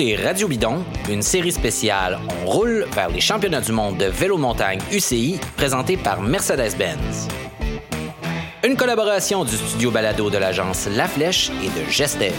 Radio Bidon, une série spéciale On roule vers les championnats du monde de vélo de montagne UCI, présentée par Mercedes-Benz. Une collaboration du studio balado de l'agence La Flèche et de Gestel.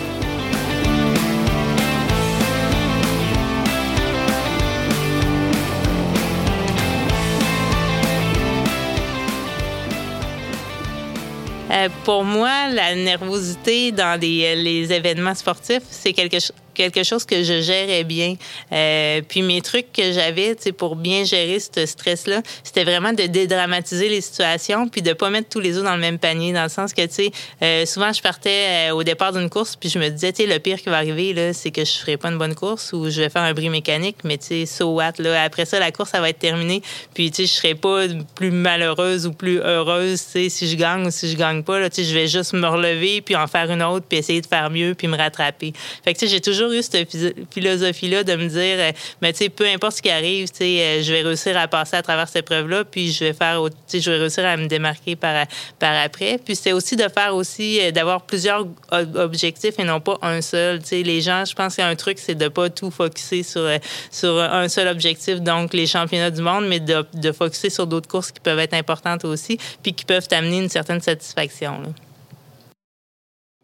Euh, pour moi, la nervosité dans les, les événements sportifs, c'est quelque chose quelque chose que je gérais bien. Euh, puis mes trucs que j'avais, tu sais, pour bien gérer ce stress-là, c'était vraiment de dédramatiser les situations, puis de pas mettre tous les œufs dans le même panier, dans le sens que, tu sais, euh, souvent je partais euh, au départ d'une course, puis je me disais, tu sais, le pire qui va arriver là, c'est que je ferai pas une bonne course ou je vais faire un bris mécanique, mais tu sais, so what là. Après ça, la course ça va être terminée, puis tu sais, je serai pas plus malheureuse ou plus heureuse, tu sais, si je gagne ou si je gagne pas là. Tu sais, je vais juste me relever puis en faire une autre, puis essayer de faire mieux, puis me rattraper. Fait que tu sais, j'ai toujours toujours eu cette philosophie-là de me dire, euh, mais tu sais, peu importe ce qui arrive, tu sais, euh, je vais réussir à passer à travers cette épreuve-là, puis je vais faire, tu sais, je vais réussir à me démarquer par, par après. Puis c'est aussi de faire aussi, euh, d'avoir plusieurs objectifs et non pas un seul. Tu sais, les gens, je pense qu'il y a un truc, c'est de pas tout focuser sur, sur un seul objectif, donc les championnats du monde, mais de, de focuser sur d'autres courses qui peuvent être importantes aussi, puis qui peuvent t'amener une certaine satisfaction.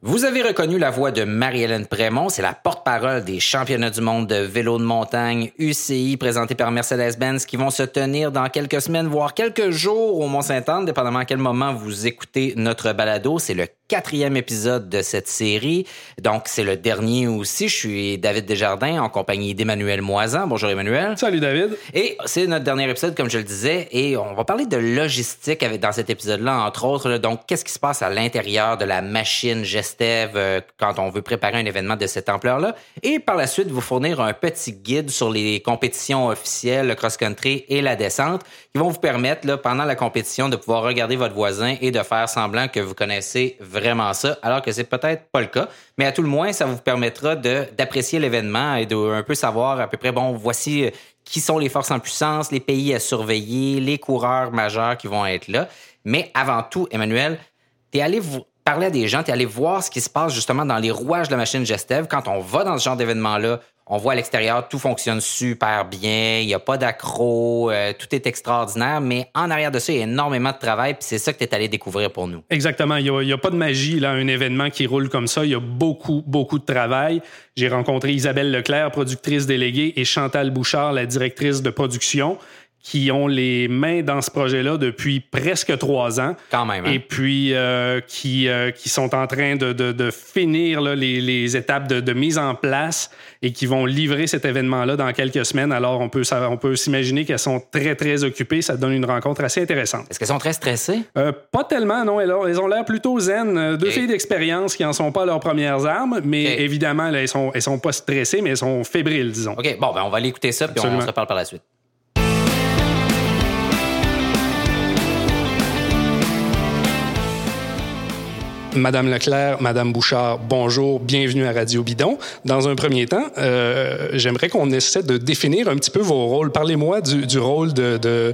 Vous avez reconnu la voix de Marie-Hélène Prémont, c'est la porte-parole des championnats du monde de vélo de montagne UCI présentés par Mercedes-Benz qui vont se tenir dans quelques semaines, voire quelques jours au Mont-Saint-Anne, dépendamment à quel moment vous écoutez notre balado. C'est le quatrième épisode de cette série. Donc, c'est le dernier aussi. Je suis David Desjardins en compagnie d'Emmanuel Moisan. Bonjour Emmanuel. Salut David. Et c'est notre dernier épisode, comme je le disais, et on va parler de logistique avec, dans cet épisode-là, entre autres. Donc, qu'est-ce qui se passe à l'intérieur de la machine Gestev euh, quand on veut préparer un événement de cette ampleur-là? Et par la suite, vous fournir un petit guide sur les compétitions officielles, le cross-country et la descente, qui vont vous permettre, là, pendant la compétition, de pouvoir regarder votre voisin et de faire semblant que vous connaissez vraiment vraiment ça, alors que c'est peut-être pas le cas. Mais à tout le moins, ça vous permettra d'apprécier l'événement et de un peu savoir à peu près, bon, voici euh, qui sont les forces en puissance, les pays à surveiller, les coureurs majeurs qui vont être là. Mais avant tout, Emmanuel, tu es allé vous parler à des gens, tu es allé voir ce qui se passe justement dans les rouages de la machine Gestev. Quand on va dans ce genre d'événement-là, on voit à l'extérieur, tout fonctionne super bien, il n'y a pas d'accro, euh, tout est extraordinaire, mais en arrière de ça, il y a énormément de travail, puis c'est ça que tu es allé découvrir pour nous. Exactement, il n'y a, pas de magie, là, un événement qui roule comme ça, il y a beaucoup, beaucoup de travail. J'ai rencontré Isabelle Leclerc, productrice déléguée, et Chantal Bouchard, la directrice de production qui ont les mains dans ce projet-là depuis presque trois ans. Quand même. Hein? Et puis euh, qui, euh, qui sont en train de, de, de finir là, les, les, étapes de, de, mise en place et qui vont livrer cet événement-là dans quelques semaines. Alors, on peut, on peut s'imaginer qu'elles sont très, très occupées. Ça donne une rencontre assez intéressante. Est-ce qu'elles sont très stressées? Euh, pas tellement, non. Elles, elles ont l'air plutôt zen. Deux filles d'expérience qui n'en sont pas leurs premières armes, mais évidemment, là, elles sont, elles sont pas stressées, mais elles sont fébriles, disons. OK, bon, ben, on va aller écouter ça, puis on se reparle par la suite. Madame Leclerc, Madame Bouchard, bonjour, bienvenue à Radio Bidon. Dans un premier temps, euh, j'aimerais qu'on essaie de définir un petit peu vos rôles. Parlez-moi du, rôle de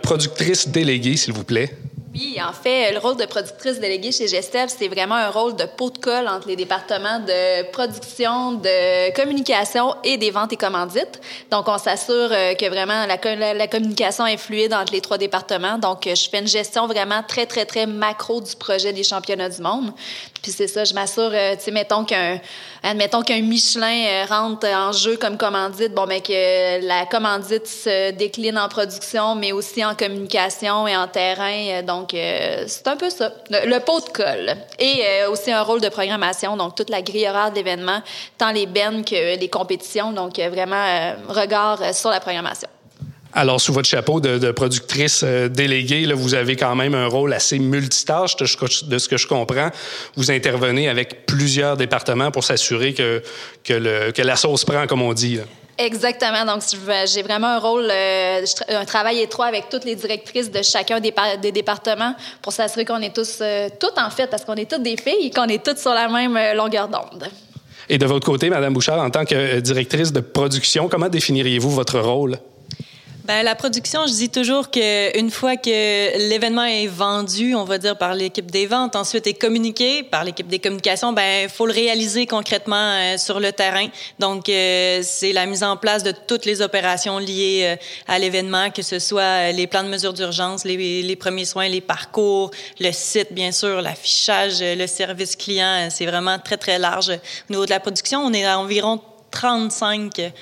productrice déléguée, s'il vous plaît. Oui, en fait, le rôle de productrice déléguée chez Gestev, c'est vraiment un rôle de pot de colle entre les départements de production, de communication et des ventes et commandites. Donc, on s'assure euh, que vraiment la, la, communication est fluide entre les trois départements. Donc, je fais une gestion vraiment très, très, très macro du projet des championnats du monde. Puis c'est ça, je m'assure, euh, tu sais, mettons qu'un, admettons qu'un Michelin euh, rentre en jeu comme commandite, bon, mais que la commandite se décline en production, mais aussi en communication et en terrain. Donc, donc, euh, c'est un peu ça, le, pot de colle. Et euh, aussi un rôle de programmation, donc toute la grille horaire d'événements, tant les bennes que les compétitions. Donc, euh, vraiment, regard sur la programmation. Alors, sous votre chapeau de, productrice déléguée, là, vous avez quand même un rôle assez multitâche, de, de, ce que je comprends. Vous intervenez avec plusieurs départements pour s'assurer que, que, le, que la sauce prend, comme on dit. Là. Exactement. Donc, j'ai vraiment un rôle, euh, un travail étroit avec toutes les directrices de chacun des, des départements pour s'assurer qu'on est tous, euh, toutes en fait, parce qu'on est toutes des filles et qu'on est toutes sur la même euh, longueur d'onde. Et de votre côté, Madame Bouchard, en tant que directrice de production, comment définiriez-vous votre rôle? Ben, la production, je dis toujours qu'une fois que l'événement est vendu, on va dire par l'équipe des ventes, ensuite est communiqué par l'équipe des communications, ben faut le réaliser concrètement euh, sur le terrain. Donc euh, c'est la mise en place de toutes les opérations liées euh, à l'événement, que ce soit les plans de mesures d'urgence, les, les, premiers soins, les parcours, le site bien sûr, l'affichage, le service client. C'est vraiment très très large. Au niveau de la production, on est à environ 35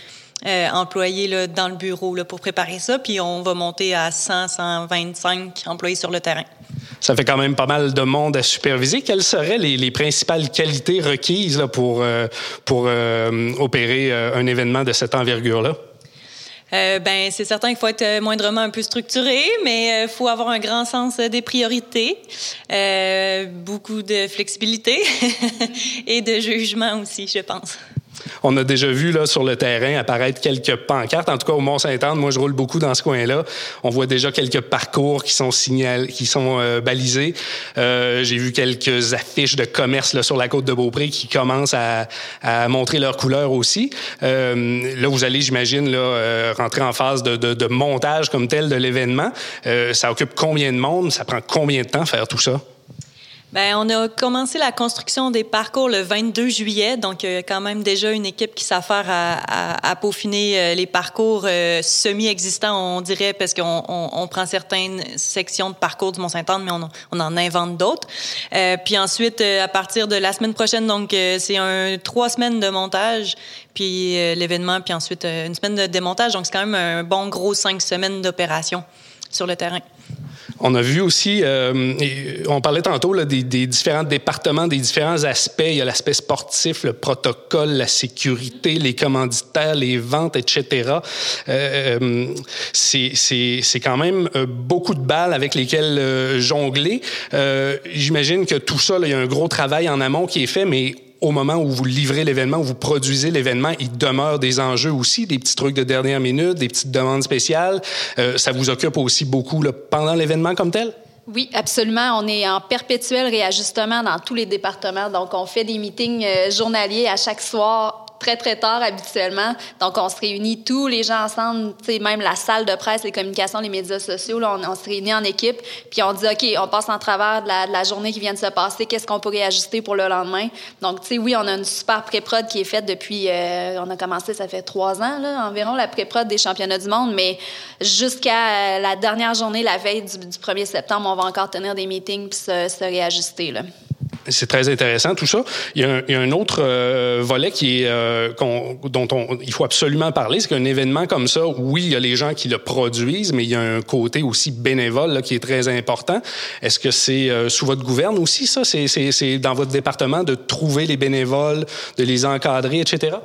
euh, employés là, dans le bureau là, pour préparer ça. Puis on va monter à 100, 125 employés sur le terrain. Ça fait quand même pas mal de monde à superviser. Quelles seraient les, les principales qualités requises là, pour, euh, pour euh, opérer un événement de cette envergure-là? Euh, ben, c'est certain qu'il faut être moindrement un peu structuré, mais il faut avoir un grand sens des priorités, euh, beaucoup de flexibilité et de jugement aussi, je pense. On a déjà vu là sur le terrain apparaître quelques pancartes. En tout cas, au Mont-Saint-Anne, moi je roule beaucoup dans ce coin-là. On voit déjà quelques parcours qui sont signalés, qui sont euh, balisés. Euh, J'ai vu quelques affiches de commerce là, sur la côte de Beaupré qui commencent à, à montrer leurs couleurs aussi. Euh, là, vous allez, j'imagine, euh, rentrer en phase de, de, montage comme tel de l'événement. Ça occupe combien de monde? Ça prend combien de temps faire tout ça? Ben, on a commencé la construction des parcours le 22 juillet, donc il y a quand même déjà une équipe qui s'affaire à, à, à, peaufiner euh, les parcours euh, semi-existants, on dirait, parce qu'on on, on, prend certaines sections de parcours du Mont-Saint-Anne, mais on, on, en invente d'autres. Euh, puis ensuite, euh, à partir de la semaine prochaine, donc c'est un trois semaines de montage, puis l'événement, puis ensuite une semaine de démontage, donc c'est quand même un bon gros cinq semaines d'opération sur le terrain. On a vu aussi, euh, on parlait tantôt là, des, des, différents départements, des différents aspects. Il y a l'aspect sportif, le protocole, la sécurité, les commanditaires, les ventes, etc. Euh, euh c'est quand même euh, beaucoup de balles avec lesquelles euh, jongler. J'imagine que tout ça, là, il y a un gros travail en amont qui est fait, mais au moment où vous livrez l'événement, où vous produisez l'événement, il demeure des enjeux aussi, des petits trucs de dernière minute, des petites demandes spéciales. Euh, ça vous occupe aussi beaucoup pendant l'événement comme tel? Oui, absolument. On est en perpétuel réajustement dans tous les départements. Donc, on fait des meetings euh, journaliers à chaque soir très, très tard habituellement. Donc, on se réunit tous les gens ensemble, même la salle de presse, les communications, les médias sociaux, là, on, se réunit en équipe, puis on dit, OK, on passe en travers de la, de la journée qui vient de se passer, qu'est-ce qu'on pourrait ajuster pour le lendemain? Donc, tu sais, oui, on a une super pré-prod qui est faite depuis, euh, on a commencé, ça fait trois ans, là, environ, la pré-prod des championnats du monde, mais jusqu'à la dernière journée, la veille du, du 1er septembre, on va encore tenir des meetings puis se, se réajuster, là. C'est très intéressant tout ça. Il y a un, il y a un autre euh, volet qui est euh, dont on, il faut absolument parler, c'est qu'un événement comme ça, oui, il y a les gens qui le produisent, mais il y a un côté aussi bénévole là, qui est très important. Est-ce que c'est euh, sous votre gouverne aussi ça? C'est dans votre département de trouver les bénévoles, de les encadrer, etc.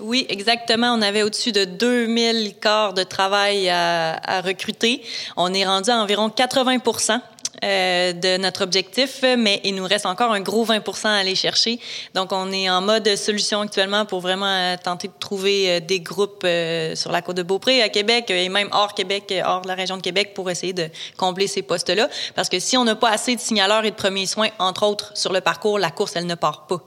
Oui, exactement. On avait au-dessus de 2000 corps de travail à, recruter. On est rendu à environ 80% euh, de notre objectif, mais il nous reste encore un gros 20 à aller chercher. Donc, on est en mode solution actuellement pour vraiment euh, tenter de trouver euh, des groupes sur la côte de Beaupré, à Québec, et même hors Québec, hors de la région de Québec, pour essayer de combler ces postes-là. Parce que si on n'a pas assez de signaleurs et de premiers soins, entre autres, sur le parcours, la course, elle ne part pas.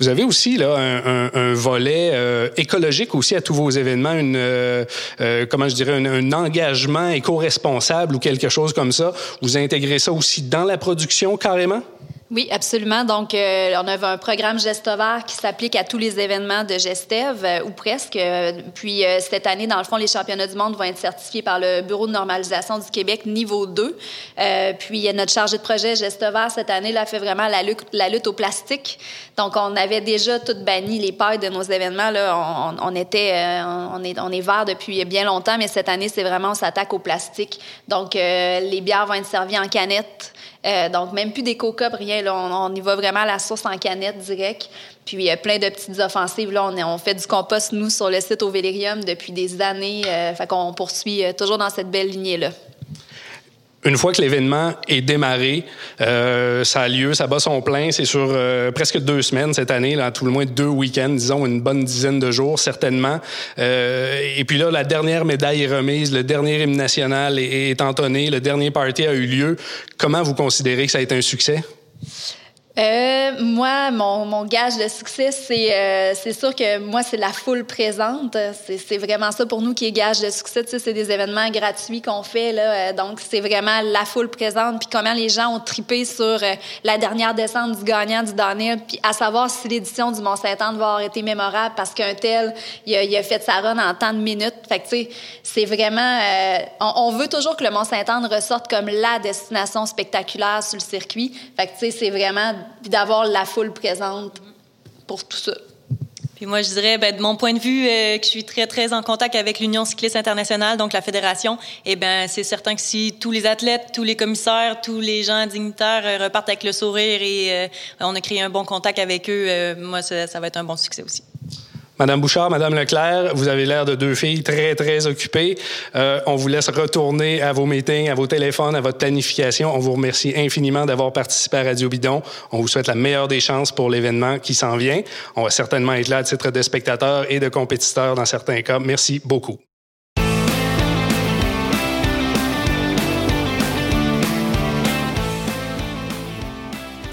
Vous avez aussi là un, volet euh, écologique aussi à tous vos événements, une euh, euh, comment je dirais un, un engagement éco-responsable ou quelque chose comme ça. Vous intégrez ça aussi dans la production carrément? Oui, absolument. Donc, euh, on avait un programme Gestovar qui s'applique à tous les événements de Gestev, euh, ou presque. Puis, euh, cette année, dans le fond, les championnats du monde vont être certifiés par le Bureau de normalisation du Québec niveau 2. Euh, puis, notre chargé de projet Gestovar, cette année, là, fait vraiment la lutte, la lutte au plastique. Donc, on avait déjà tout banni les pailles de nos événements. Là. On, on était, on est, on est vert depuis bien longtemps, mais cette année, c'est vraiment, on s'attaque au plastique. Donc, les bières vont être servies en canettes. Euh, donc, même plus des coca rien. Là, on, y va vraiment à la source en canette direct. Puis, il y a plein de petites offensives. Là, on, on fait du compost, nous, sur le site au Vélérium depuis des années. Euh, fait qu'on poursuit euh, toujours dans cette belle lignée-là une fois que l'événement est démarré, euh, ça a lieu, ça bat son plein. C'est sur euh, presque deux semaines cette année, là, tout le moins deux week-ends, disons une bonne dizaine de jours certainement. Euh, et puis là, la dernière médaille est remise, le dernier hymne national est, est entonné, le dernier party a eu lieu. Comment vous considérez que ça a été un succès? Euh, moi, mon, mon, gage de succès, c'est euh, c'est sûr que moi, c'est la foule présente. C'est vraiment ça pour nous qui est gage de succès. Tu sais, c'est des événements gratuits qu'on fait. Là, euh, donc, c'est vraiment la foule présente. Puis comment les gens ont tripé sur euh, la dernière descente du gagnant du Daniel. Puis à savoir si l'édition du Mont-Saint-Anne va avoir été mémorable parce qu'un tel, il a, il a, fait sa run en tant de minutes. Fait que, tu sais, c'est vraiment... On, on, veut toujours que le Mont-Saint-Anne ressorte comme la destination spectaculaire sur le circuit. Fait que, tu sais, c'est vraiment puis d'avoir la foule présente pour tout ça. Puis moi, je dirais, ben, de mon point de vue, euh, que je suis très, très en contact avec l'Union cycliste internationale, donc la fédération, eh ben, c'est certain que si tous les athlètes, tous les commissaires, tous les gens dignitaires euh, repartent avec le sourire et euh, on a créé un bon contact avec eux, moi, ça va être un bon succès aussi. Madame Bouchard, Madame Leclerc, vous avez l'air de deux filles très, très occupées. Euh, on vous laisse retourner à vos meetings, à vos téléphones, à votre planification. On vous remercie infiniment d'avoir participé à Radio Bidon. On vous souhaite la meilleure des chances pour l'événement qui s'en vient. On va certainement être là à titre de spectateur et de compétiteur dans certains cas. Merci beaucoup.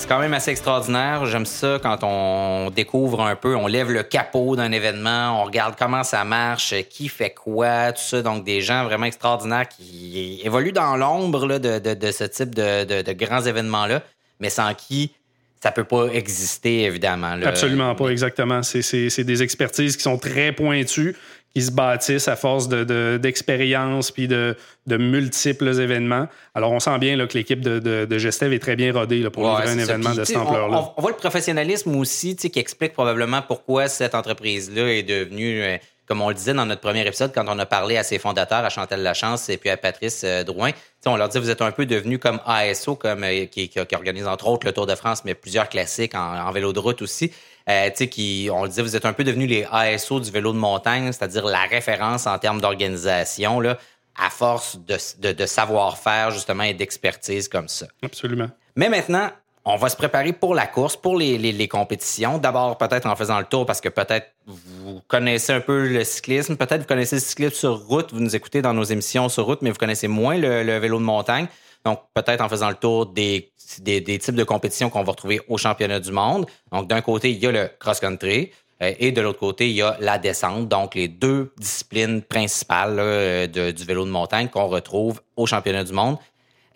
C'est quand même assez extraordinaire. J'aime ça quand on découvre un peu, on lève le capot d'un événement, on regarde comment ça marche, qui fait quoi, tout ça. Donc, des gens vraiment extraordinaires qui évoluent dans l'ombre de, ce type de, grands événements-là, mais sans qui ça peut pas exister, évidemment. Absolument pas, exactement. C'est des expertises qui sont très pointues, qui se bâtissent à force d'expérience de, puis de, de, multiples événements. Alors, on sent bien là, que l'équipe de, de, de, Gestev est très bien rodée là, pour ouais, un événement puis, de cette ampleur-là. On, on, voit le professionnalisme aussi qui explique probablement pourquoi cette entreprise-là est devenue... Euh, comme on le disait dans notre premier épisode, quand on a parlé à ses fondateurs, à Chantal Lachance et puis à Patrice euh, Drouin, on leur dit vous êtes un peu devenu comme ASO, comme euh, qui, qui, qui, organise entre autres le Tour de France, mais plusieurs classiques en, en vélo de route aussi. Euh, qui, on le disait, vous êtes un peu devenu les ASO du vélo de montagne, c'est-à-dire la référence en termes d'organisation, là, à force de, de, de savoir-faire justement et d'expertise comme ça. Absolument. Mais maintenant, on va se préparer pour la course, pour les, les, les compétitions. D'abord, peut-être en faisant le tour, parce que peut-être vous connaissez un peu le cyclisme. Peut-être vous connaissez le cyclisme sur route. Vous nous écoutez dans nos émissions sur route, mais vous connaissez moins le, le vélo de montagne. Donc, peut-être en faisant le tour des, types de compétitions qu'on va retrouver au championnat du monde. Donc, d'un côté, il y a le cross-country. Euh, et de l'autre côté, il y a la descente, donc les deux disciplines principales de, du vélo de montagne qu'on retrouve au championnat du monde.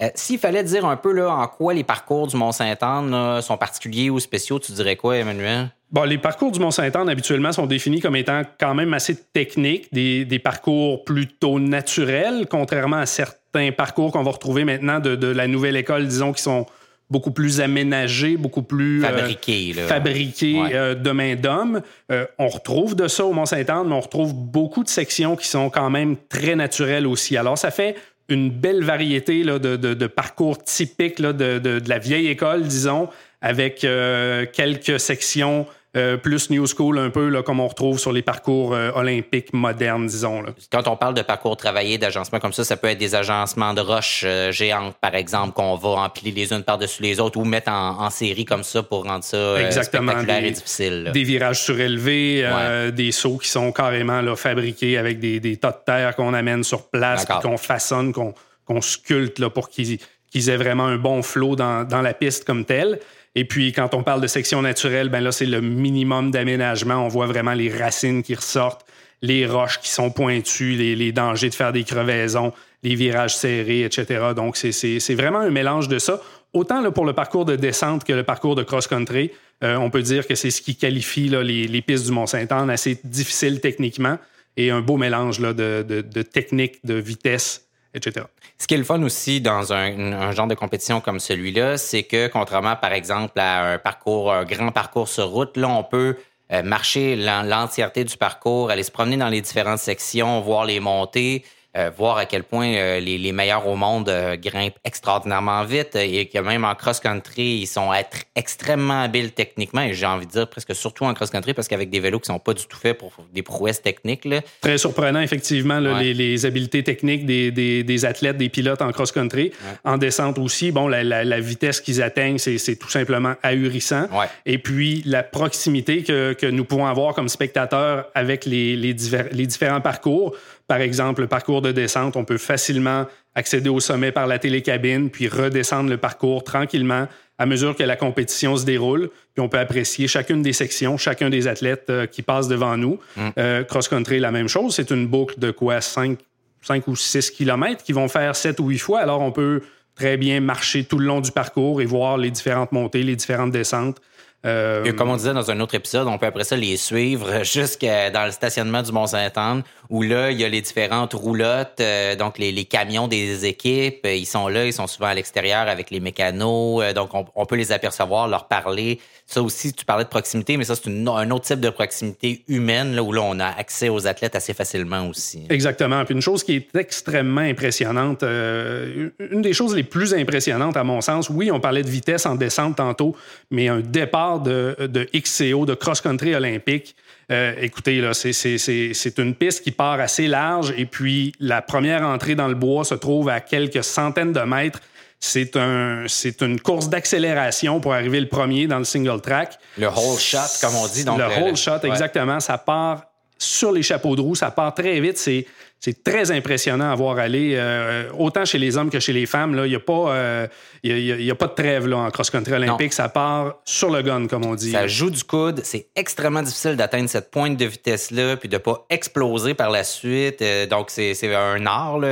Euh, S'il fallait dire un peu là, en quoi les parcours du Mont-Saint-Anne sont particuliers ou spéciaux, tu dirais quoi, Emmanuel? Bon, les parcours du Mont-Saint-Anne, habituellement, sont définis comme étant quand même assez techniques, des, des parcours plutôt naturels, contrairement à certains parcours qu'on va retrouver maintenant de, de, la nouvelle école, disons, qui sont beaucoup plus aménagés, beaucoup plus fabriqués, euh, fabriqués ouais. euh, de main d'homme. Euh, on retrouve de ça au Mont-Saint-Anne, mais on retrouve beaucoup de sections qui sont quand même très naturelles aussi. Alors, ça fait une belle variété là, de, de, de, parcours typiques de, de, la vieille école, disons, avec euh, quelques sections euh, plus new school un peu là, comme on retrouve sur les parcours euh, olympiques modernes, disons. Là. Quand on parle de parcours travaillé, d'agencement comme ça, ça peut être des agencements de roches euh, géantes, par exemple, qu'on va empiler les unes par-dessus les autres ou mettre en, en, série comme ça pour rendre ça Exactement, spectaculaire des, et difficile. Là. Des virages surélevés, ouais. des sauts qui sont carrément là, fabriqués avec des, des tas de terre qu'on amène sur place, qu'on façonne, qu'on qu sculpte là, pour qu'ils qu aient vraiment un bon flot dans, dans la piste comme telle. Et puis, quand on parle de section naturelle, ben là, c'est le minimum d'aménagement. On voit vraiment les racines qui ressortent, les roches qui sont pointues, les, dangers de faire des crevaisons, les virages serrés, etc. Donc, c'est vraiment un mélange de ça. Autant pour le parcours de descente que le parcours de cross-country, euh, on peut dire que c'est ce qui qualifie les, les, pistes du Mont-Saint-Anne assez difficiles techniquement et un beau mélange de, de, de technique, de vitesse etc. Ce qui est le fun aussi dans un, genre de compétition comme celui-là, c'est que contrairement, par exemple, à un parcours, un grand parcours sur route, là, on peut euh, marcher l'entièreté du parcours, aller se promener dans les différentes sections, voir les montées, euh, voir à quel point euh, les, les, meilleurs au monde euh, grimpent extraordinairement vite et que même en cross-country, ils sont être extrêmement habiles techniquement et j'ai envie de dire presque surtout en cross-country parce qu'avec des vélos qui sont pas du tout faits pour des prouesses techniques. Là. Très surprenant, effectivement, là, ouais. les, les, habiletés techniques des, des, des, athlètes, des pilotes en cross-country. Ouais. En descente aussi, bon, la, la, la vitesse qu'ils atteignent, c'est tout simplement ahurissant. Ouais. Et puis, la proximité que, que nous pouvons avoir comme spectateurs avec les, les, divers, les différents parcours par exemple, le parcours de descente, on peut facilement accéder au sommet par la télécabine, puis redescendre le parcours tranquillement à mesure que la compétition se déroule. Puis on peut apprécier chacune des sections, chacun des athlètes euh, qui passent devant nous. Mm. Euh, cross-country, la même chose. C'est une boucle de quoi? 5, 5 ou 6 kilomètres qui vont faire 7 ou 8 fois. Alors on peut très bien marcher tout le long du parcours et voir les différentes montées, les différentes descentes. Euh, Et comme on disait dans un autre épisode, on peut après ça les suivre jusqu'à dans le stationnement du Mont-Saint-Anne, où là, il y a les différentes roulottes, euh, donc les, camions des équipes, ils sont là, ils sont souvent à l'extérieur avec les mécanos, euh, donc on, on peut les apercevoir, leur parler. Ça aussi, tu parlais de proximité, mais ça, c'est un autre type de proximité humaine, là, où là, on a accès aux athlètes assez facilement aussi. Exactement. Puis une chose qui est extrêmement impressionnante, euh, une des choses les plus impressionnantes à mon sens, oui, on parlait de vitesse en descente tantôt, mais un départ de, de XCO, de cross-country olympique, euh, écoutez, là, c'est une piste qui part assez large et puis la première entrée dans le bois se trouve à quelques centaines de mètres. C'est un, c'est une course d'accélération pour arriver le premier dans le single track. Le whole shot, comme on dit. Donc, le le- whole le- shot, ouais. exactement. Ça part sur les chapeaux de roue, ça part très vite. C'est, c'est très impressionnant à voir aller, euh, autant chez les hommes que chez les femmes. Il n'y a, pas, euh, y a- il y a- il y a pas de trêve là, en cross-country olympique. Ça part sur le gun, comme on dit. Ça joue du coude. C'est extrêmement difficile d'atteindre cette pointe de vitesse-là, puis de pas exploser par la suite. Euh, donc, c'est un art là,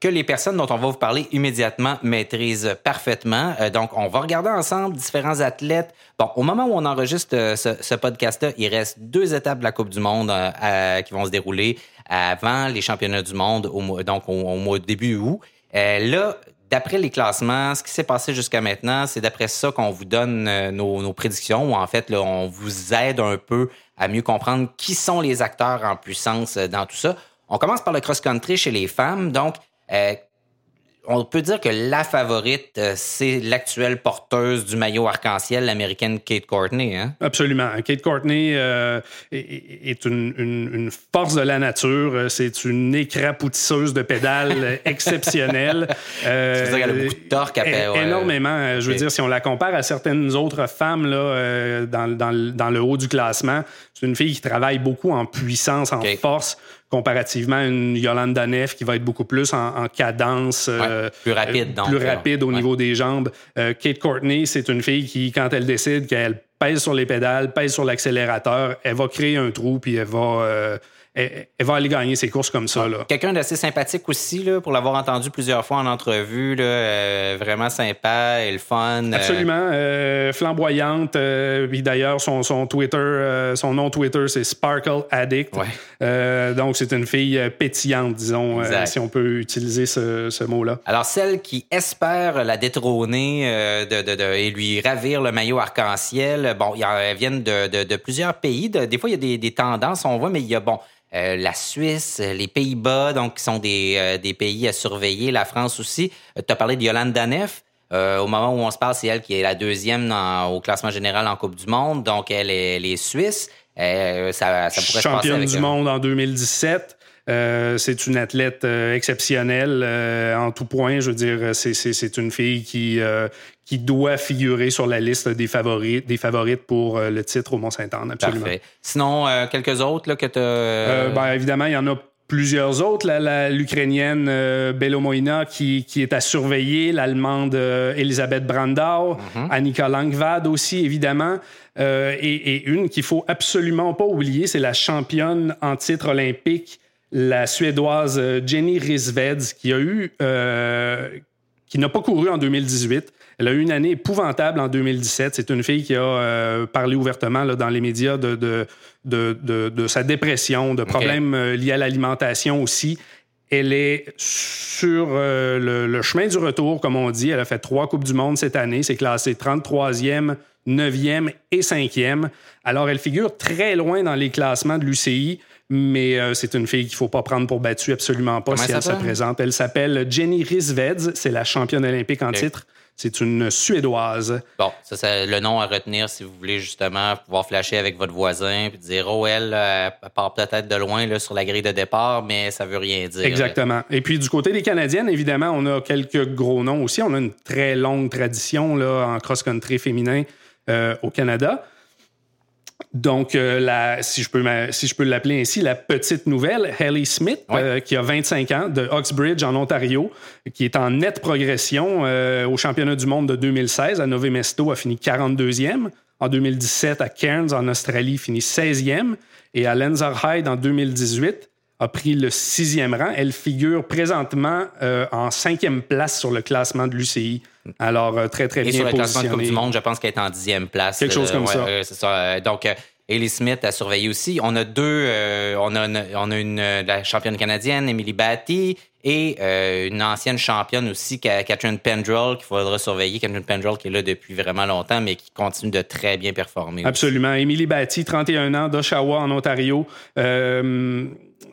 que, les personnes dont on va vous parler immédiatement maîtrisent parfaitement. Donc, on va regarder ensemble différents athlètes. Bon, au moment où on enregistre ce, ce podcast-là, il reste deux étapes de la Coupe du Monde euh, à- qui vont se dérouler avant les championnats du monde, au donc au, au début août. Euh, là, d'après les classements, ce qui s'est passé jusqu'à maintenant, c'est d'après ça qu'on vous donne euh, nos, prédictions, ou en fait, on vous aide un peu à mieux comprendre qui sont les acteurs en puissance euh, dans tout ça. On commence par le cross-country chez les femmes. Donc, on peut dire que la favorite, euh, c'est l'actuelle porteuse du maillot arc-en-ciel, l'américaine Kate Courtney. Hein? Absolument. Kate Courtney euh, est, une, une- une force de la nature. C'est une écrapoutisseuse de pédales exceptionnelle. Euh, dire qu'elle a beaucoup de torque ouais. Énormément. Je veux dire, si on la compare à certaines autres femmes là, euh, dans, dans le- dans le haut du classement, c'est une fille qui travaille beaucoup en puissance, en force, comparativement à une Yolanda Neff qui va être beaucoup plus en, en cadence. euh, plus rapide, donc, Plus rapide au Ouais. niveau des jambes. Euh, Kate Courtney, c'est une fille qui, quand elle décide qu'elle pèse sur les pédales, pèse sur l'accélérateur, elle va créer un trou, puis elle va, euh, elle, elle va aller gagner ses courses comme ça. Là. Quelqu'un d'assez sympathique aussi, là, pour l'avoir entendu plusieurs fois en entrevue. Là, euh, vraiment sympa et le fun. euh, Absolument. euh, flamboyante. euh, puis d'ailleurs, son, son Twitter, son nom Twitter, c'est Sparkle Addict. Ouais. Donc, c'est une fille pétillante, disons, si on peut utiliser ce, ce mot-là. Alors, celle qui espère la détrôner de, de- de- et lui ravir le maillot arc-en-ciel, bon, elles viennent de, plusieurs pays. De- des fois, il y a des, des tendances, on voit, mais il y a, bon, euh, la Suisse, les Pays-Bas, donc, qui sont des, euh, des pays à surveiller, la France aussi. tu as parlé de Yolande Danef. Euh, au moment où on se parle, c'est elle qui est la deuxième dans- au classement général en Coupe du Monde. Donc, elle est, elle est suisse. Euh, ça, ça pourrait se passer championne avec du monde en 2017. Euh, c'est une athlète euh, exceptionnelle euh, en tout point. Je veux dire, c'est, une fille qui, euh, qui doit figurer sur la liste des favorites, des favorites pour euh, le titre au Mont-Saint-Anne, absolument. Parfait. Sinon, euh, quelques autres là, que tu Euh, ben, évidemment, il y en a plusieurs autres. L'Ukrainienne euh, Belomoina qui, qui est à surveiller, l'Allemande euh, Elisabeth Brandau, Annika Langvad aussi, évidemment. Euh, et, et une qu'il faut absolument pas oublier, c'est la championne en titre olympique, la Suédoise euh, Jenny Risveds, qui a eu... qui n'a pas couru en 2018. Elle a eu une année épouvantable en 2017. C'est une fille qui a euh, parlé ouvertement là, dans les médias de, de, de, de- de sa dépression, de problèmes euh, liés à l'alimentation aussi. Elle est sur euh, le, le chemin du retour, comme on dit. Elle a fait trois Coupes du Monde cette année. C'est classé 33e, 9e et 5e. Alors, elle figure très loin dans les classements de l'UCI, mais euh, c'est une fille qu'il ne faut pas prendre pour battue, absolument pas, Comment si elle se présente. Elle s'appelle Jenny Risveds. C'est la championne olympique en titre. C'est une Suédoise. Bon, ça, c'est le nom à retenir si vous voulez justement pouvoir flasher avec votre voisin puis dire oh elle, euh, elle part peut-être de loin là, sur la grille de départ, mais ça veut rien dire. Exactement. Et puis du côté des Canadiennes, évidemment, on a quelques gros noms aussi. On a une très longue tradition là, en cross-country féminin euh, au Canada. Donc, euh, la, si je peux, si je peux l'appeler ainsi, la petite nouvelle, Haley Smith, euh, qui a 25 ans, de Oxbridge en Ontario, qui est en nette progression euh, au championnat du monde de 2016 à Nové Mesto, a fini 42e. En 2017, à Cairns, en Australie, fini 16e. Et à Lenzerheide, en 2018, a pris le sixième rang. Elle figure présentement en cinquième place sur le classement de l'UCI. Alors, très, très bien Et sur le classement de Coupe du Monde, je pense qu'elle est en dixième place. Quelque chose comme ça. ça. Donc, Ellie Smith a surveillé aussi. On a deux, euh, on a, une, on a une la championne canadienne, Emily Batty, et euh, une ancienne championne aussi, Catherine Pendrell, qu'il faudra surveiller. Catherine Pendrell qui est là depuis vraiment longtemps, mais qui continue de très bien performer. Absolument. Emily Batty, 31 ans, d'Oshawa en Ontario. Euh,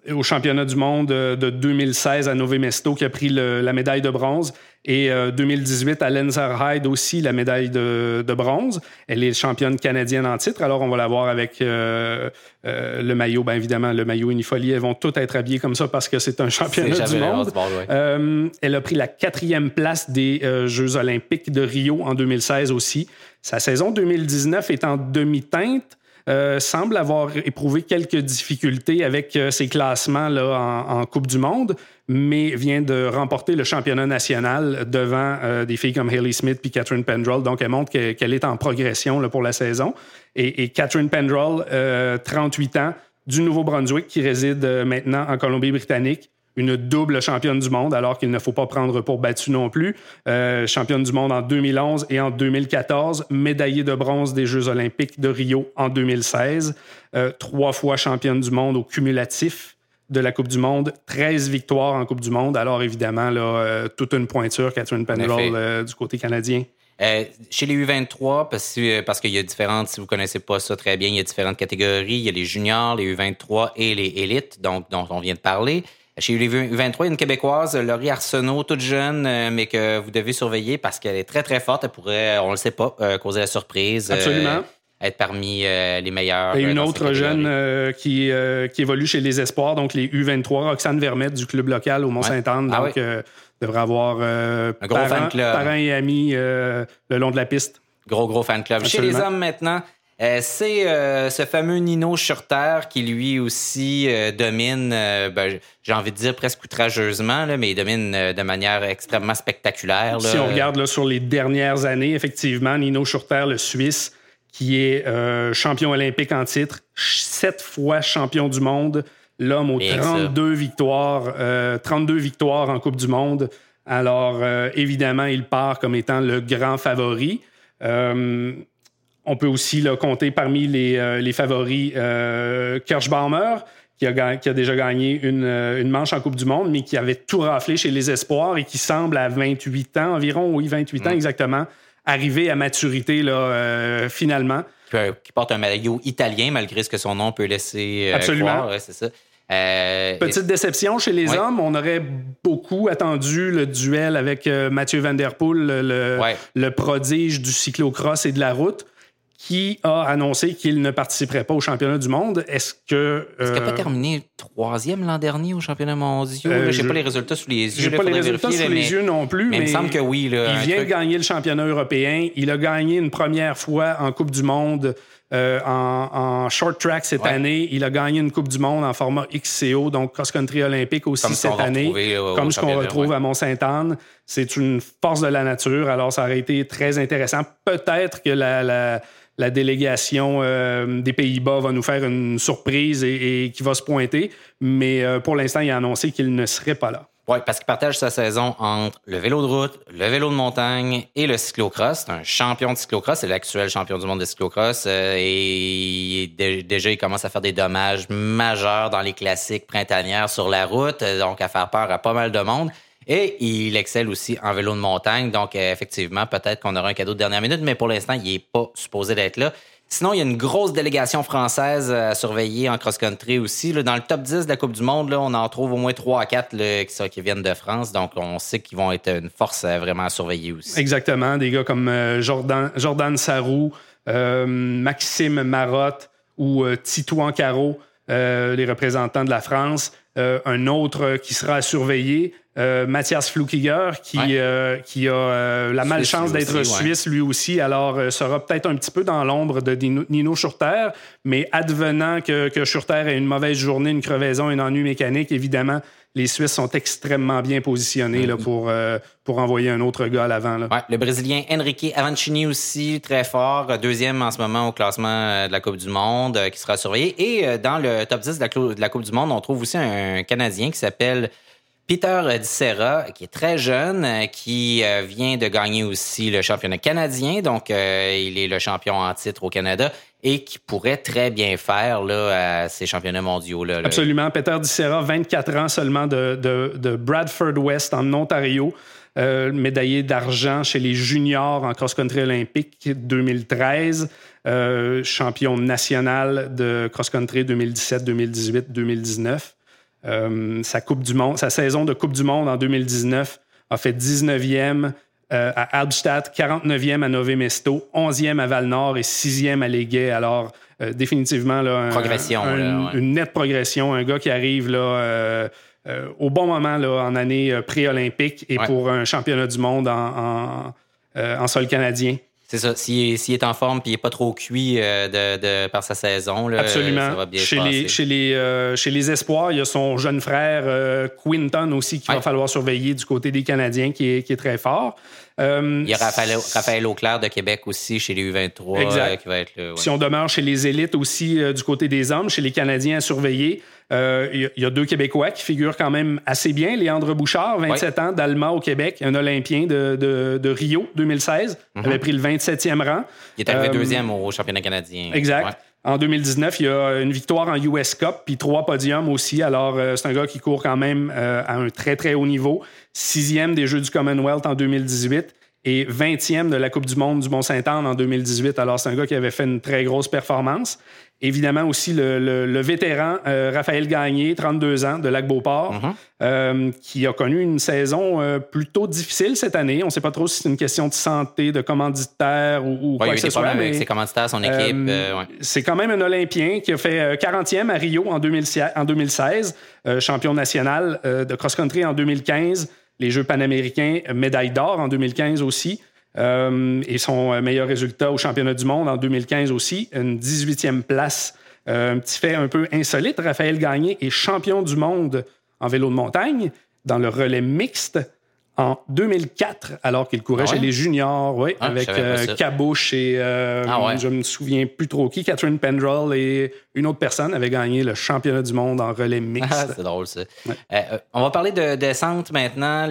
au championnat du monde de 2016 à Nové Mesto, qui a pris la médaille de bronze. Et 2018 euh, à Lenzerheide aussi, la médaille de, bronze. Elle est championne canadienne en titre. Alors, on va la voir avec euh, euh, le maillot. Bien évidemment, le maillot Unifolie. Elles vont toutes être habillées comme ça parce que c'est un championnat du monde. elle a pris la quatrième place des Jeux olympiques de Rio en 2016 aussi. Sa saison 2019 est en demi-teinte. Euh, semble avoir éprouvé quelques difficultés avec euh, ses classements là, en, Coupe du Monde, mais vient de remporter le championnat national devant euh, des filles comme Haley Smith puis Catherine Pendrell. Donc, elle montre qu'elle est en progression pour la saison. Et, Catherine Pendrell, 38 ans, du Nouveau-Brunswick, qui réside maintenant en Colombie-Britannique, une double championne du monde, alors qu'il ne faut pas prendre pour battu non plus. Euh, championne du monde en 2011 et en 2014, médaillée de bronze des Jeux olympiques de Rio en 2016, euh, trois fois championne du monde au cumulatif de la Coupe du Monde, 13 victoires en Coupe du Monde. Alors évidemment, là, euh, toute une pointure, Catherine Pendrell du côté canadien. chez les U23, parce, parce qu'il y a différentes, si vous ne connaissez pas ça très bien, il y a différentes catégories. Il y a les juniors, les U23 et les élites, donc, dont on vient de parler. Chez les U23, une Québécoise, Laurie Arsenault, toute jeune, euh, mais que vous devez surveiller parce qu'elle est très, très forte. Elle pourrait, on ne le sait pas, euh, causer la surprise. Euh, Absolument. Être parmi les meilleurs. Et une autre jeune qui, qui évolue chez les Espoirs, donc les U23, Roxane Vermette du club local au Mont-Saint-Anne. Ah donc, devrait avoir un gros parents, fan club. parents et amis le long de la piste. Gros, gros fan club. Chez les hommes maintenant, euh, c'est euh, ce fameux Nino Schurter qui lui aussi euh, domine, ben, j'ai envie de dire presque outrageusement, là, mais il domine de manière extrêmement spectaculaire. Si on regarde là, sur les dernières années, effectivement, Nino Schurter, le Suisse, qui est champion olympique en titre, sept fois champion du monde, l'homme aux 32 victoires, 32 victoires en Coupe du Monde. Alors, évidemment, il part comme étant le grand favori. On peut aussi compter parmi les, euh, favoris euh, Kirschbaumer, qui a, qui a, déjà gagné euh, une, manche en Coupe du Monde, mais qui avait tout raflé chez les Espoirs et qui semble à 28 ans environ, oui, 28 ans mm. exactement, arriver à maturité là, finalement. Qui porte un maillot italien, malgré ce que son nom peut laisser Absolument. croire. c'est ça. Petite déception chez les hommes, on aurait beaucoup attendu le duel avec Mathieu Van Der Poel, le, le prodige du cyclocross et de la route qui a annoncé qu'il ne participerait pas au championnat du monde. Est-ce que. Est-ce qu'il n'a pas euh, terminé troisième l'an dernier au championnat mondial? Euh, je n'ai pas les résultats sous les yeux. Je n'ai pas les résultats sous les yeux non plus. Mais, il me semble que oui. il vient de gagner le championnat européen. Il a gagné une première fois en Coupe du Monde. Euh, en, short track cette année. Il a gagné une Coupe du Monde en format XCO, donc cross-country olympique aussi cette année, comme ce qu'on retrouve à Mont-Sainte-Anne. C'est une force de la nature, alors ça aurait été très intéressant. Peut-être que la la délégation euh, des Pays-Bas va nous faire une surprise et, qui va se pointer. Mais euh, pour l'instant, il a annoncé qu'il ne serait pas là. Oui, parce qu'il partage sa saison entre le vélo de route, le vélo de montagne et le cyclocross. C'est un champion de cyclocross, c'est l'actuel champion du monde de cyclocross. Euh, et déjà, il commence à faire des dommages majeurs dans les classiques printanières sur la route, donc à faire peur à pas mal de monde. Et il excelle aussi en vélo de montagne. Donc, euh, effectivement, peut-être qu'on aura un cadeau de dernière minute, mais pour l'instant, il n'est pas supposé d'être là. Sinon, il y a une grosse délégation française à surveiller en cross-country aussi. Dans le top 10 de la Coupe du Monde, on en trouve au moins 3 à 4 qui, viennent de France. Donc, on sait qu'ils vont être une force vraiment à surveiller aussi. Exactement. Des gars comme euh, Jordan, Jordan Sarrou, euh, Maxime Marotte ou Titouan Caro, les représentants de la France. Un autre qui sera à surveiller, Mathias Flukiger, qui, qui a la malchance d'être suisse lui aussi, alors sera peut-être un petit peu dans l'ombre de Nino Schurter, mais advenant que, que Schurter ait une mauvaise journée, une crevaison, un ennui mécanique, évidemment, les Suisses sont extrêmement bien positionnés là, pour, euh, pour envoyer un autre gars à l'avant. Le Brésilien Enrique Avancini aussi, très fort, deuxième en ce moment au classement euh, de la Coupe du Monde, euh, qui sera surveillé. Et dans le top 10 de la, de la, Coupe du Monde, on trouve aussi un Canadien qui s'appelle Peter Dissera, qui est très jeune, qui vient de gagner aussi le championnat canadien, donc il est le champion en titre au Canada et qui pourrait très bien faire là, à ces championnats mondiaux. Là, Absolument. Peter Dissera, 24 ans seulement de, de, Bradford West en Ontario. Euh, médaillé d'argent chez les juniors en cross-country olympique 2013, euh, champion national de cross-country 2017, 2018, 2019. sa, coupe du monde, sa saison de Coupe du Monde en 2019 a fait 19e euh, à Albstadt, 49e à Nové Mesto, 11e à Val-Nord et 6e à Légué. Alors, euh, définitivement, là, progression, une nette progression. Un gars qui arrive là, euh, au bon moment là, en année pré-olympique et pour un championnat du monde en, en sol canadien. C'est ça. S'il est en forme et il n'est pas trop cuit euh, de, par sa saison, là, Absolument. ça va bien chez les, chez, les, euh, chez les Espoirs, il y a son jeune frère euh, Quinton aussi qu'il va falloir surveiller du côté des Canadiens qui est, qui est très fort. Il y a Raphaël, Raphaël, Auclair de Québec aussi chez les U23 qui va être là. Si on demeure chez les élites aussi du côté des hommes, chez les Canadiens à surveiller, euh, il y, a deux Québécois qui figurent quand même assez bien. Léandre Bouchard, 27 ans, d'Alma au Québec, un Olympien de, Rio 2016, Il mhm. avait pris le 27e rang. Il est arrivé euh, deuxième au championnat canadien. Exact. En 2019, il y a une victoire en US Cup, puis trois podiums aussi. Alors, euh, c'est un gars qui court quand même à un très, très haut niveau. Sixième des Jeux du Commonwealth en 2018 et 20e de la Coupe du Monde du Mont-Saint-Anne en 2018. Alors, c'est un gars qui avait fait une très grosse performance. Évidemment aussi le, vétéran euh, Raphaël Gagné, 32 ans, de Lac-Beauport, mhm. euh, qui a connu une saison euh, plutôt difficile cette année. On ne sait pas trop si c'est une question de santé, de commanditaire ou, quoi que ce soit. avec ses commanditaires, son équipe. C'est quand même un Olympien qui a fait 40e à Rio en, 2016, champion national de cross-country en 2015, les Jeux panaméricains, médaille d'or en 2015 aussi. Euh, et son euh, meilleur résultat au championnat du monde en 2015 aussi, une 18e place. Euh, un petit fait un peu insolite, Raphaël Gagné est champion du monde en vélo de montagne dans le relais mixte en 2004, alors qu'il courait ah chez les juniors, oui, ah, avec euh, Cabouche et euh, ah je me souviens plus trop qui, Catherine Pendrell et une autre personne avait gagné le championnat du monde en relais mixte. c'est drôle ça. Euh, on va parler de descente maintenant.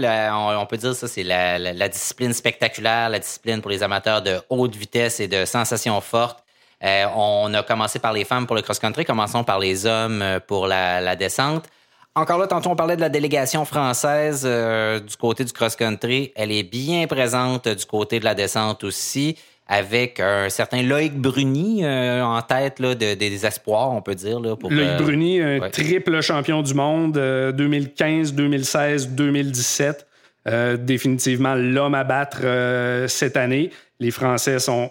on, peut dire ça, c'est la, discipline spectaculaire, la discipline pour les amateurs de haute vitesse et de sensations fortes. on a commencé par les femmes pour le cross-country, commençons par les hommes pour la descente. Encore là, tantôt, on parlait de la délégation française euh, du côté du cross-country. Elle est bien présente du côté de la descente aussi, avec un certain Loïc Bruni euh, en tête là, de, des espoirs, on peut dire. Là, pour, Loïc euh, Bruni, un triple champion du monde 2015, 2016, 2017. définitivement l'homme à battre cette année. Les Français sont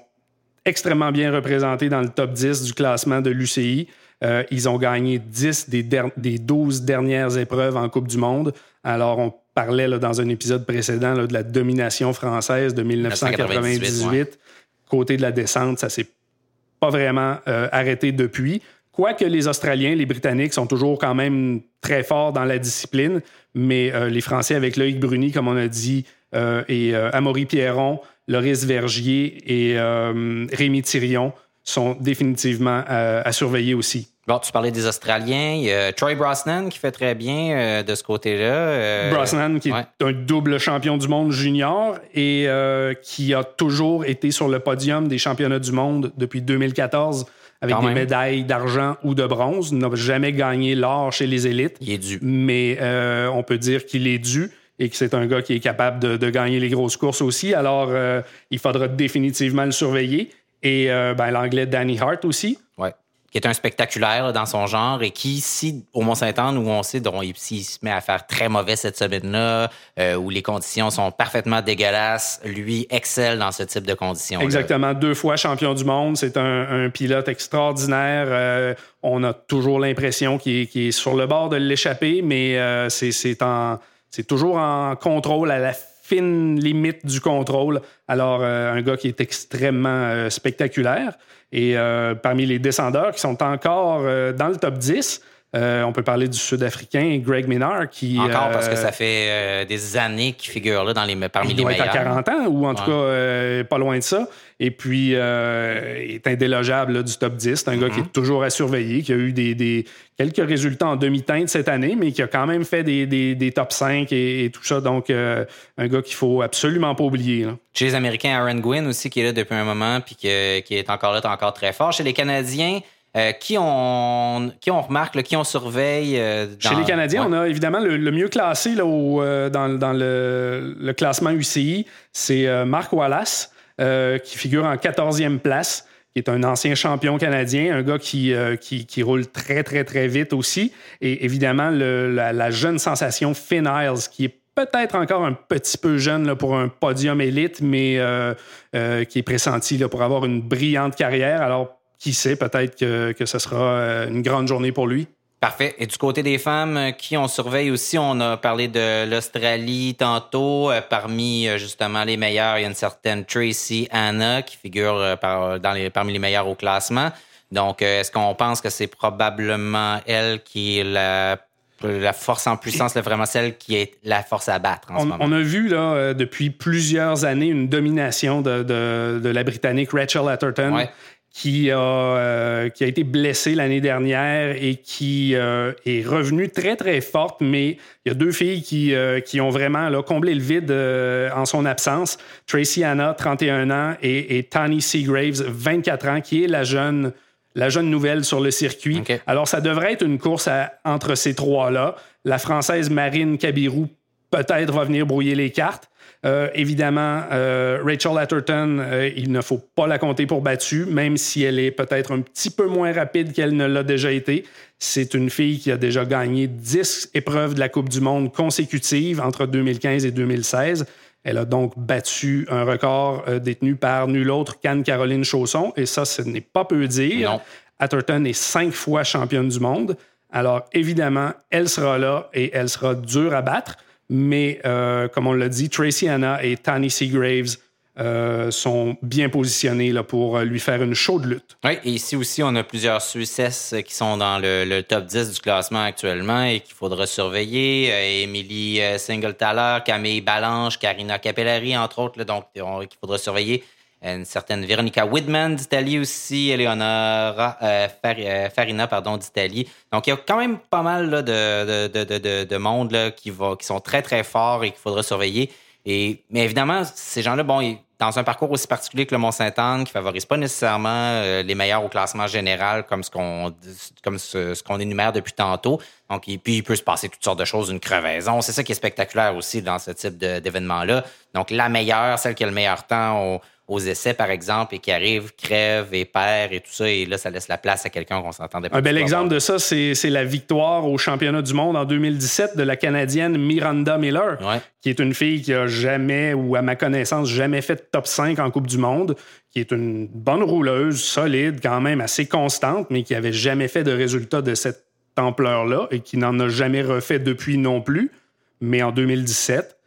extrêmement bien représentés dans le top 10 du classement de l'UCI. Euh, ils ont gagné 10 des, des 12 dernières épreuves en Coupe du Monde. Alors, on parlait là, dans un épisode précédent de la domination française de 1998. Côté de la descente, ça s'est pas vraiment euh, arrêté depuis. Quoique les Australiens, les Britanniques sont toujours quand même très forts dans la discipline, mais euh, les Français avec Loïc Bruni, comme on a dit, et Amaury Pierron, Loris Vergier et Rémi Thirion sont définitivement à, surveiller aussi. Bon, tu parlais des Australiens. Il y a Troy Brosnan qui fait très bien euh, de ce côté-là. Euh, Brosnan, qui est un double champion du monde junior et euh, qui a toujours été sur le podium des championnats du monde depuis 2014 avec des médailles d'argent ou de bronze. Il n'a jamais gagné l'or chez les élites. Il est dû. Mais on peut dire qu'il est dû et que c'est un gars qui est capable de, de, gagner les grosses courses aussi. Alors, il faudra définitivement le surveiller. Et euh, ben, l'anglais Danny Hart aussi. Ouais. qui est un spectaculaire dans son genre et qui, si au Mont-Saint-Anne, où on sait s'il se met à faire très mauvais cette semaine-là, euh, où les conditions sont parfaitement dégueulasses, lui excelle dans ce type de conditions. Exactement. Deux fois champion du monde. C'est un, pilote extraordinaire. Euh, on a toujours l'impression qu'il est, sur le bord de l'échapper, mais euh, c'est toujours en contrôle à la fine limite du contrôle. Alors, un gars qui est extrêmement spectaculaire. Et euh, parmi les descendeurs qui sont encore euh, dans le top 10, euh, on peut parler du Sud-Africain Greg Minard qui. Encore parce que ça fait des années qu'il figure là dans les, parmi les meilleurs. Il doit être à 40 ans ou en tout cas pas loin de ça. Et puis, euh, il est indélogeable du top 10. C'est un gars qui est mhm. toujours à surveiller, qui a eu des, quelques résultats en demi-teinte cette année, mais qui a quand même fait des, top 5 et, tout ça. Donc, euh, un gars qu'il faut absolument pas oublier. Chez les Américains, Aaron Gwynn aussi, qui est là depuis un moment, puis qui est encore là, encore très fort. Chez les Canadiens, euh, qui, on, qui on remarque, qui on surveille? Chez les Canadiens, on a évidemment le, mieux classé là, dans, le, le, classement UCI, c'est Mark Wallace. Euh, qui figure en 14e place, qui est un ancien champion canadien, un gars qui, euh, qui, qui, roule très, très, très vite aussi. Et évidemment, le, la, jeune sensation Finn Isles, qui est peut-être encore un petit peu jeune là, pour un podium élite, mais euh, qui est pressenti là, pour avoir une brillante carrière. Alors, qui sait, peut-être que, que ce sera une grande journée pour lui. Parfait. Et du côté des femmes, euh, qui on surveille aussi, on a parlé de l'Australie tantôt. Euh, parmi euh, justement les meilleurs, il y a une certaine Tracy Anna qui figure dans les, parmi les meilleurs au classement. Donc, est-ce qu'on pense que c'est probablement elle qui est la la force en puissance, là, vraiment celle qui est la force à battre en on, ce moment? On a vu là, depuis plusieurs années une domination de, de, de la Britannique Rachel Atherton, ouais qui a, euh, qui a été blessée l'année dernière et qui euh, est revenue très, très forte, mais il y a deux filles qui, euh, qui ont vraiment là, comblé le vide en son absence. Tracy Anna, 31 ans, et, et Tani Seagraves, 24 ans, qui est la jeune, la jeune nouvelle sur le circuit. Alors, ça devrait être une course entre ces trois-là. La Française Marine Cabirou peut-être va venir brouiller les cartes. Euh, évidemment, euh, Rachel Atherton, euh, il ne faut pas la compter pour battue, même si elle est peut-être un petit peu moins rapide qu'elle ne l'a déjà été. C'est une fille qui a déjà gagné 10 épreuves de la Coupe du Monde consécutives entre 2015 et 2016. Elle a donc battu un record détenu par nul autre qu'Anne-Caroline Chausson, et ça, ce n'est pas peu dire. Atherton est cinq fois championne du monde. Alors, évidemment, elle sera là et elle sera dure à battre. Mais euh, comme on l'a dit, Tracy Anna et Tani Seagraves euh, sont bien positionnés là, pour euh, lui faire une chaude lutte. Oui, et ici aussi, on a plusieurs Suisses qui sont dans le, top 10 du classement actuellement et qu'il faudra surveiller. Émilie Singlethaler, Camille Balanche, Karina Capellari, entre autres, donc qu'il faudra surveiller une certaine Veronica Widman d'Italie aussi, Eleonora euh, euh, Farina pardon, d'Italie. Donc, il y a quand même pas mal de, de, de, de, monde là, qui, qui sont très, très forts et qu'il faudra surveiller. Et, mais évidemment, ces gens-là, bon, dans un parcours aussi particulier que le Mont-Saint-Anne, qui favorise pas nécessairement euh, les meilleurs au classement général, comme ce qu'on comme ce, qu'on énumère depuis tantôt. Donc, puis, il peut se passer toutes sortes de choses, une crevaison. C'est ça qui est spectaculaire aussi dans ce type d'événement-là. Donc, la meilleure, celle qui a le meilleur temps au, aux essais, par exemple, et qui arrive, crève et perd et tout ça, et là, ça laisse la place à quelqu'un qu'on s'entendait pas. Un bel exemple de ça, c'est la victoire au championnat du monde en 2017 de la Canadienne Miranda Miller, qui est une fille qui a jamais, ou à ma connaissance, jamais fait top 5 en Coupe du Monde, qui est une bonne rouleuse, solide, quand même assez constante, mais qui avait jamais fait de résultat de cette ampleur-là et qui n'en a jamais refait depuis non plus. Mais en 2017,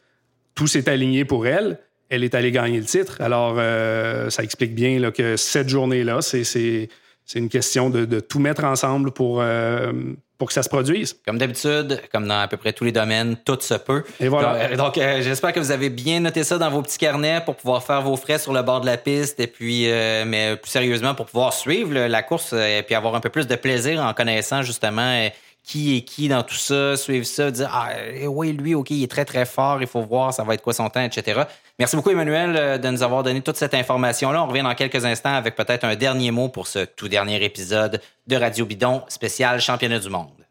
tout s'est aligné pour elle elle est allée gagner le titre. Alors, euh, ça explique bien là, que cette journée-là, c'est une question de, tout mettre ensemble pour, euh, pour que ça se produise. Comme d'habitude, comme dans à peu près tous les domaines, tout se peut. Et voilà. Donc, euh, j'espère que vous avez bien noté ça dans vos petits carnets pour pouvoir faire vos frais sur le bord de la piste et puis, mais plus sérieusement, pour pouvoir suivre la course et puis avoir un peu plus de plaisir en connaissant justement qui est qui dans tout ça, suivre ça, dire Ah eh oui, lui, OK, il est très, très fort, il faut voir, ça va être quoi son temps, etc. Merci beaucoup, Emmanuel, euh, de nous avoir donné toute cette information-là. On revient dans quelques instants avec peut-être un dernier mot pour ce tout dernier épisode de Radio Bidon spécial Championnat du monde.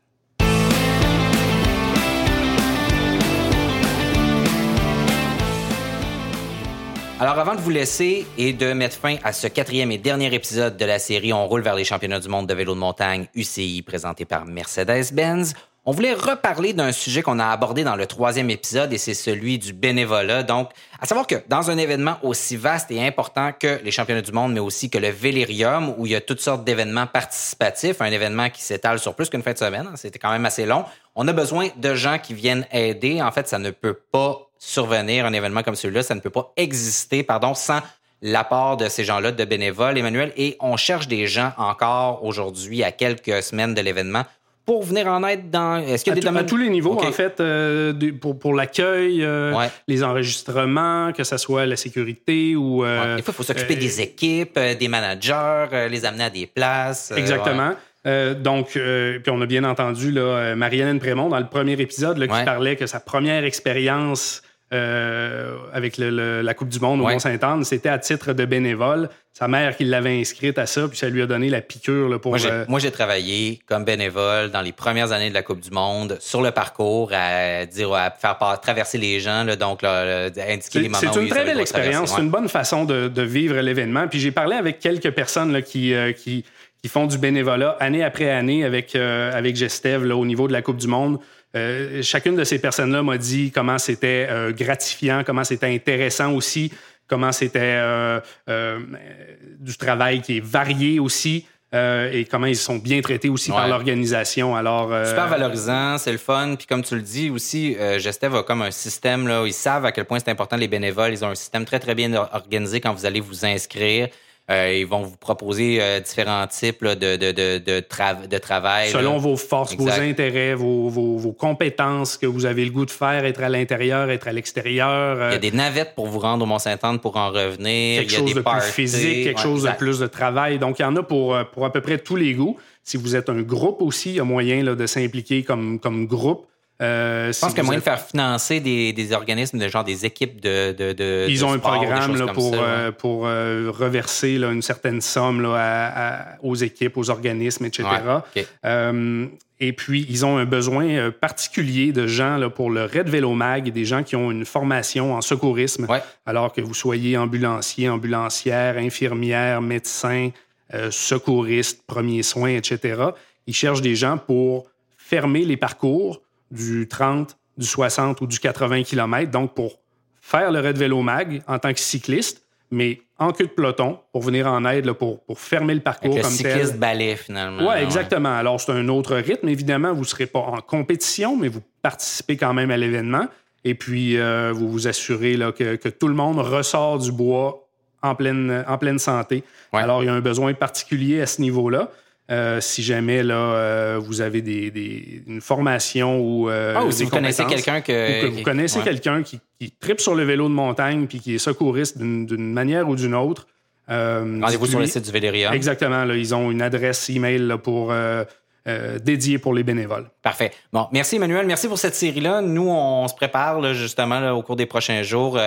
Alors avant de vous laisser et de mettre fin à ce quatrième et dernier épisode de la série On roule vers les championnats du monde de vélo de montagne UCI présenté par Mercedes-Benz, on voulait reparler d'un sujet qu'on a abordé dans le troisième épisode et c'est celui du bénévolat. Donc, à savoir que dans un événement aussi vaste et important que les championnats du monde, mais aussi que le Vélérium, où il y a toutes sortes d'événements participatifs, un événement qui s'étale sur plus qu'une fin de semaine, hein, c'était quand même assez long, on a besoin de gens qui viennent aider. En fait, ça ne peut pas survenir, un événement comme celui-là, ça ne peut pas exister, pardon, sans l'apport de ces gens-là, de bénévoles, Emmanuel, et on cherche des gens encore aujourd'hui, à quelques semaines de l'événement, pour venir en aide dans. Est-ce qu'il y a des domaines... À tous les niveaux, en fait, euh, pour, pour l'accueil, euh, les enregistrements, que ce soit la sécurité ou. Euh, il faut s'occuper des équipes, des managers, les amener à des places. Exactement. donc, puis on a bien entendu là, Marianne Prémont dans le premier épisode qui parlait que sa première expérience euh, avec la Coupe du Monde au Mont-Saint-Anne, c'était à titre de bénévole. Sa mère qui l'avait inscrite à ça, puis ça lui a donné la piqûre là, pour. Moi, j'ai euh, travaillé comme bénévole dans les premières années de la Coupe du Monde sur le parcours à dire à faire traverser les gens, là, donc là, indiquer les moments. C'est une très belle expérience, c'est une bonne façon de, vivre l'événement. Puis j'ai parlé avec quelques personnes là, qui, euh, qui, qui font du bénévolat année après année avec avec Gestev là, au niveau de la Coupe du Monde. Euh, chacune de ces personnes-là m'a dit comment c'était euh, gratifiant, comment c'était intéressant aussi, comment c'était euh, du travail qui est varié aussi. et comment ils sont bien traités aussi par l'organisation. Alors super valorisant, c'est le fun. Puis comme tu le dis aussi, Gestev a comme un système là, ils savent à quel point c'est important les bénévoles. Ils ont un système très très bien organisé quand vous allez vous inscrire. Euh, ils vont vous proposer euh, différents types de, de, de, de, travail. Selon vos forces, vos intérêts, vos, vos, compétences que vous avez le goût de faire, être à l'intérieur, être à l'extérieur. Il y a euh, des navettes pour vous rendre au Mont-Saint-Anne pour en revenir. Quelque chose de plus physique, quelque chose de plus de travail. Donc, il y en a pour, pour à peu près tous les goûts. Si vous êtes un groupe aussi, il y a moyen là, de s'impliquer comme, comme groupe. Euh, je pense qu'il y a moyen de faire financer des, des, organismes de genre des équipes de. de, de Ils ont un programme là, pour, euh, pour euh, reverser là, une certaine somme là, aux équipes, aux organismes, etc. et puis, ils ont un besoin particulier de gens là, pour le Red Vélo Mag, des gens qui ont une formation en secourisme, alors que vous soyez ambulancier, ambulancière, infirmière, médecin, secouriste, premiers soins, etc. Ils cherchent des gens pour fermer les parcours du 30, du 60 ou du 80 km, donc pour faire le Red Vélo Mag en tant que cycliste, mais en queue de peloton pour venir en aide pour, pour fermer le parcours Avec comme le cycliste balai finalement. Oui, exactement. Alors c'est un autre rythme. Évidemment, vous ne serez pas en compétition, mais vous participez quand même à l'événement. Et puis, euh, vous vous assurez là, que, que, tout le monde ressort du bois en pleine, en pleine santé. Alors, il y a un besoin particulier à ce niveau-là. Euh, si jamais là, euh, vous avez des, une formation ou, euh, ah, si vous connaissez quelqu'un que, vous connaissez quelqu'un qui, qui tripe sur le vélo de montagne puis qui est secouriste d'une manière ou d'une autre. Rendez-vous sur le site du Vélérium. Exactement. Là, ils ont une adresse email là, pour dédiée pour les bénévoles. Parfait. Bon, merci Emmanuel. Merci pour cette série-là. Nous, on se prépare justement au cours des prochains jours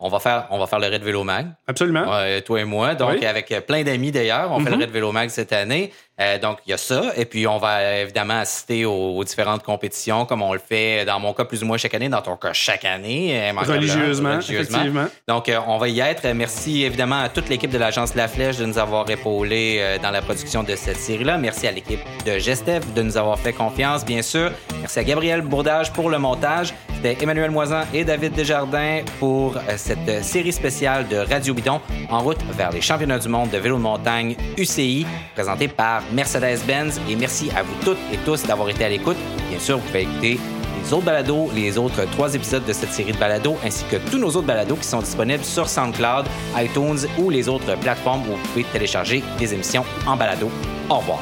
on va faire, on va faire le Red Vélo Mag. Absolument. toi et moi. Donc, avec plein d'amis d'ailleurs, on fait le mhm. Red Vélo Mag cette année. Euh, donc, il y a ça. Et puis, on va évidemment assister aux, différentes compétitions, comme on le fait dans mon cas plus ou moins chaque année, dans ton cas chaque année. Euh, religieusement, religieusement. Donc, euh, on va y être. Merci évidemment à toute l'équipe de l'Agence La Flèche de nous avoir épaulés dans la production de cette série-là. Merci à l'équipe de Gestev de nous avoir fait confiance, bien sûr. Merci à Gabriel Bourdage pour le montage. C'était Emmanuel Moisan et David Desjardins pour cette série spéciale de Radio Bidon en route vers les championnats du monde de vélo de montagne UCI, présenté par Mercedes-Benz. Et merci à vous toutes et tous d'avoir été à l'écoute. Bien sûr, vous pouvez écouter les autres balados, les autres trois épisodes de cette série de balados, ainsi que tous nos autres balados qui sont disponibles sur SoundCloud, iTunes ou les autres plateformes où vous pouvez télécharger des émissions en balado. Au revoir.